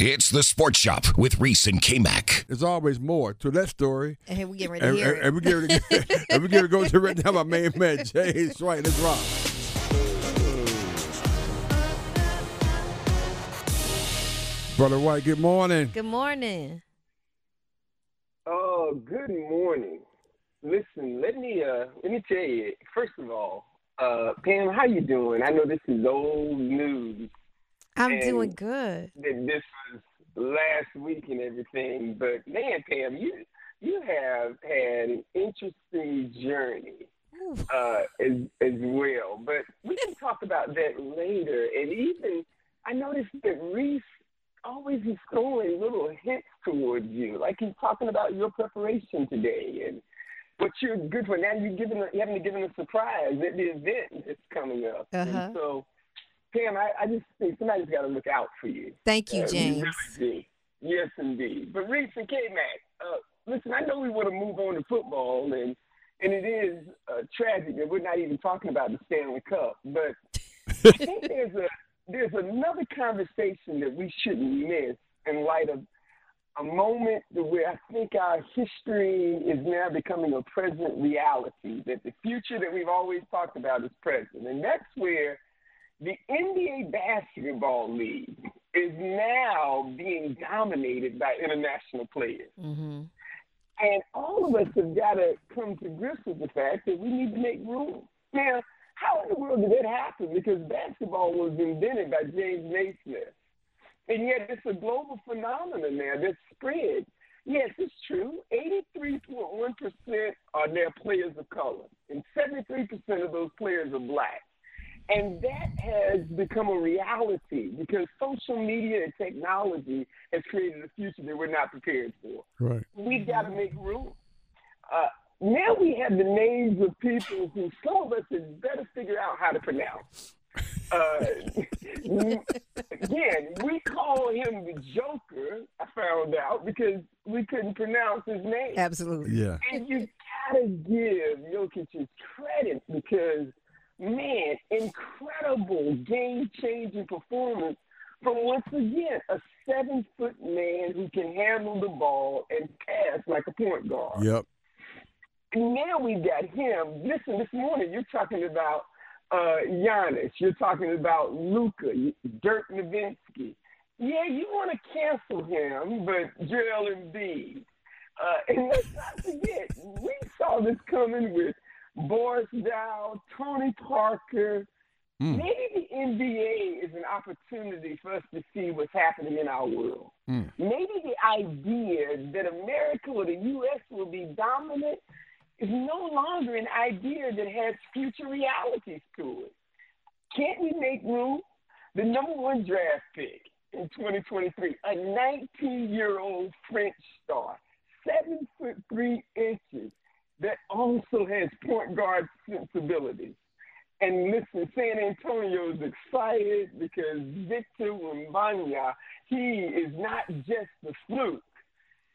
It's the Sports Shop with Reese and K-Mac. There's always more to that story. And we get ready to hear and, and we get ready to, and we get ready to go to right now. My main man James White. Let's rock. Brother White, good morning. Good morning. Oh, good morning. Listen, let me uh let me tell you. First of all, uh, Pam, how you doing? I know this is old news I'm And- doing good. that this was last week and everything, but man, Pam, you you have had an interesting journey uh, as as well. But we can talk about that later. And even I noticed that Reese always is throwing little hints towards you, like he's talking about your preparation today and what you're good for. Now you're giving you haven't given a surprise at the event that's coming up. Uh-huh. And so, Pam, I, I just think somebody's got to look out for you. Thank you, Uh, James. really. Yes, indeed. But Reese and K-Mac, uh, listen, I know we want to move on to football, and and it is uh, tragic that we're not even talking about the Stanley Cup. But I think there's a there's another conversation that we shouldn't miss in light of a moment where I think our history is now becoming a present reality. That the future that we've always talked about is present, and that's where the NBA Basketball League is now being dominated by international players. Mm-hmm. And all of us have got to come to grips with the fact that we need to make room. Now, how in the world did that happen? Because basketball was invented by James Naismith. And yet it's a global phenomenon now that's spread. Yes, it's true. 83.1% are now players of color, and 73% of those players are black. And that has become a reality because social media and technology has created a future that we're not prepared for. Right. We've got to make room. Uh, now we have the names of people who some of us had better figure out how to pronounce. Uh, again, we call him the Joker, I found out, because we couldn't pronounce his name. Absolutely. Yeah. And you gotta give Jokic his credit because, man, incredible game changing performance from once again a seven foot man who can handle the ball and pass like a point guard. Yep. And now we've got him. Listen, this morning you're talking about uh, Giannis. You're talking about Luka, Dirk Nowitzki. Yeah, you want to cancel him, but Joel Embiid. Uh, and let's not forget, we saw this coming with Boris Diaw, Tony Parker. Mm. Maybe the NBA is an opportunity for us to see what's happening in our world. Mm. Maybe the idea that America or the U.S. will be dominant is no longer an idea that has future realities to it. Can't we make room? The number one draft pick in 2023, a 19 year old French star, seven foot three inches, that also has point guard sensibilities. And listen, San Antonio is excited because Victor Wembanyama, he is not just the fluke.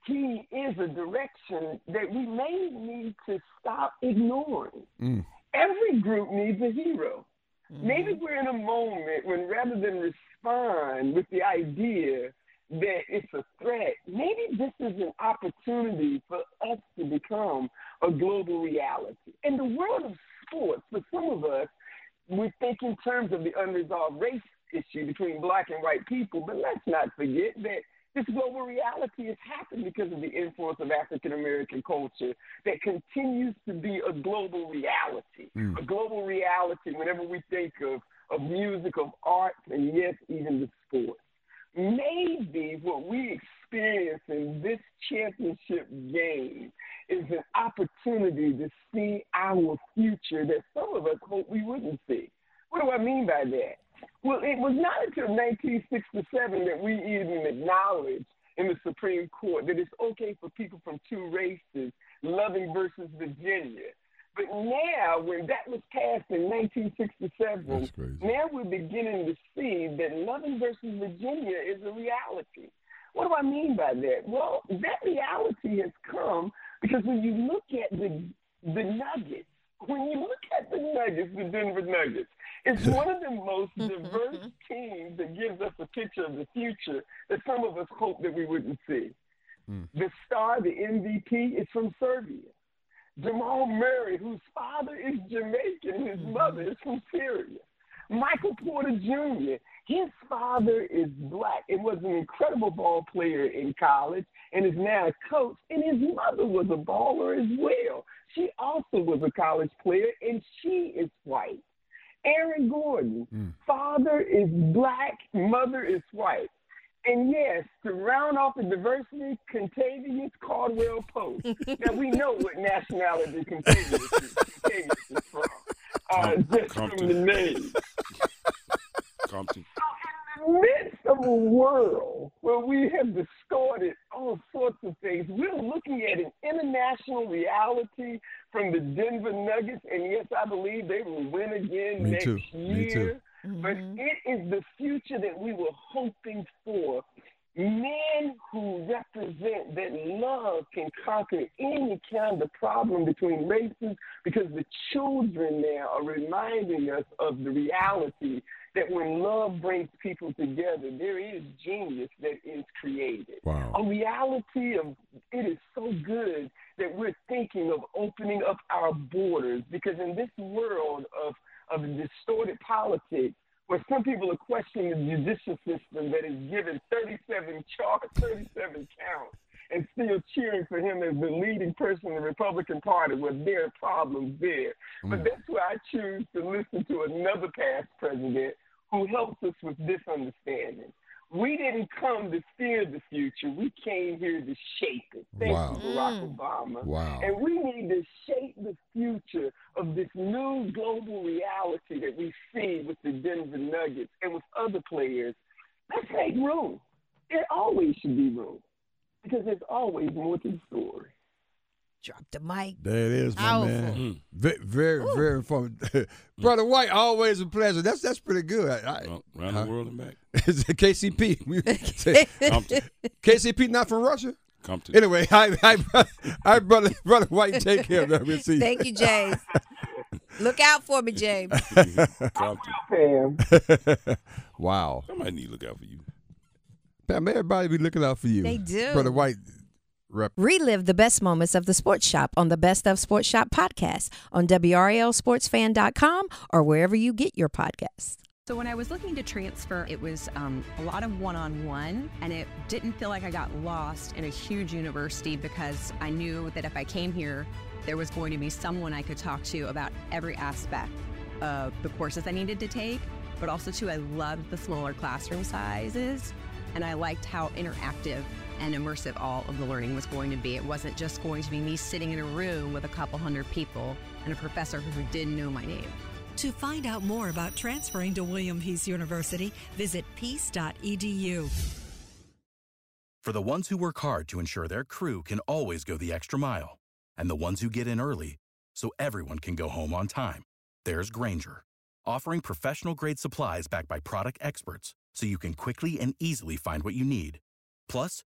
He is a direction that we may need to stop ignoring. Mm. Every group needs a hero. Mm-hmm. Maybe we're in a moment when rather than respond with the idea that it's a threat, maybe this is an opportunity for us to become a global reality. In the world of sports, for some of us, we think in terms of the unresolved race issue between black and white people, but let's not forget that this global reality has happened because of the influence of African American culture that continues to be a global reality. Mm. A global reality whenever we think of, of music, of art, and yes, even the sports. Maybe what we experience in this championship game is an opportunity to see our future that some of us hope we wouldn't see. What do I mean by that? Well, it was not until 1967 that we even acknowledged in the Supreme Court that it's okay for people from two races, Loving versus Virginia. But now, when that was passed in 1967, now we're beginning to see that Loving versus Virginia is a reality. What do I mean by that? Well, that reality has come because when you look at the the Nuggets, when you look at the Nuggets, the Denver Nuggets, it's one of the most diverse teams that gives us a picture of the future that some of us hope that we wouldn't see. Hmm. The star, the MVP, is from Serbia. Jamal Murray, whose father is Jamaican his mm-hmm. mother is from Syria. Michael Porter Jr., his father is black and was an incredible ball player in college and is now a coach, and his mother was a baller as well. She also was a college player, and she is white. Aaron Gordon, father is black, mother is white. And yes, to round off the diversity, Contavious Caldwell Post. now we know what nationality Kentavious is, Kentavious is from. Uh, just from the name. Compton. In the midst world where we have distorted all sorts of things, we're looking at an international reality from the Denver Nuggets, and yes, I believe they will win again Me next too. Me too. year. But mm-hmm. it is the future that we were hoping for. Men who represent that love can conquer any kind of problem between races because the children now are reminding us of the reality that when love brings people together, there is genius that is created. Wow. A reality of it is so good that we're thinking of opening up our borders because in this world of of distorted politics, where some people are questioning the judicial system that is given 37 charges, 37 counts, and still cheering for him as the leading person in the Republican Party, with their problems there. But mm. that's why I choose to listen to another past president who helps us with this understanding. We didn't come to steer the future. We came here to shape it. Thank Wow. you, Barack mm. Obama. Wow. And we need to shape the future of this new global reality that we see with the Denver Nuggets and with other players. Let's make room. There always should be room because there's always more to the story. Drop the mic. There it is, my Powerful. Mm. man. Very, very, very informative. Brother White, always a pleasure. That's that's pretty good. I, I, Well, around Huh? the world and back. It's a KCP. Say, KCP not from Russia. Compton. Anyway, I, I, I brother, brother White, take care of that. See. Thank you, James. Look out for me, James. Compton. Fam. wow. Somebody need to look out for you. Pam, everybody be looking out for you. They do. Brother White, rep. Relive the best moments of the Sports Shop on the Best of Sports Shop podcast on WRALSportsFan.com or wherever you get your podcasts. So when I was looking to transfer, it was um, a lot of one-on-one, and it didn't feel like I got lost in a huge university because I knew that if I came here, there was going to be someone I could talk to about every aspect of the courses I needed to take. But also too, I loved the smaller classroom sizes, and I liked how interactive and immersive all of the learning was going to be. It wasn't just going to be me sitting in a room with a couple hundred people and a professor who didn't know my name. To find out more about transferring to William Peace University, visit peace.edu. For the ones who work hard to ensure their crew can always go the extra mile, and the ones who get in early so everyone can go home on time, there's Grainger, offering professional grade supplies backed by product experts so you can quickly and easily find what you need. Plus,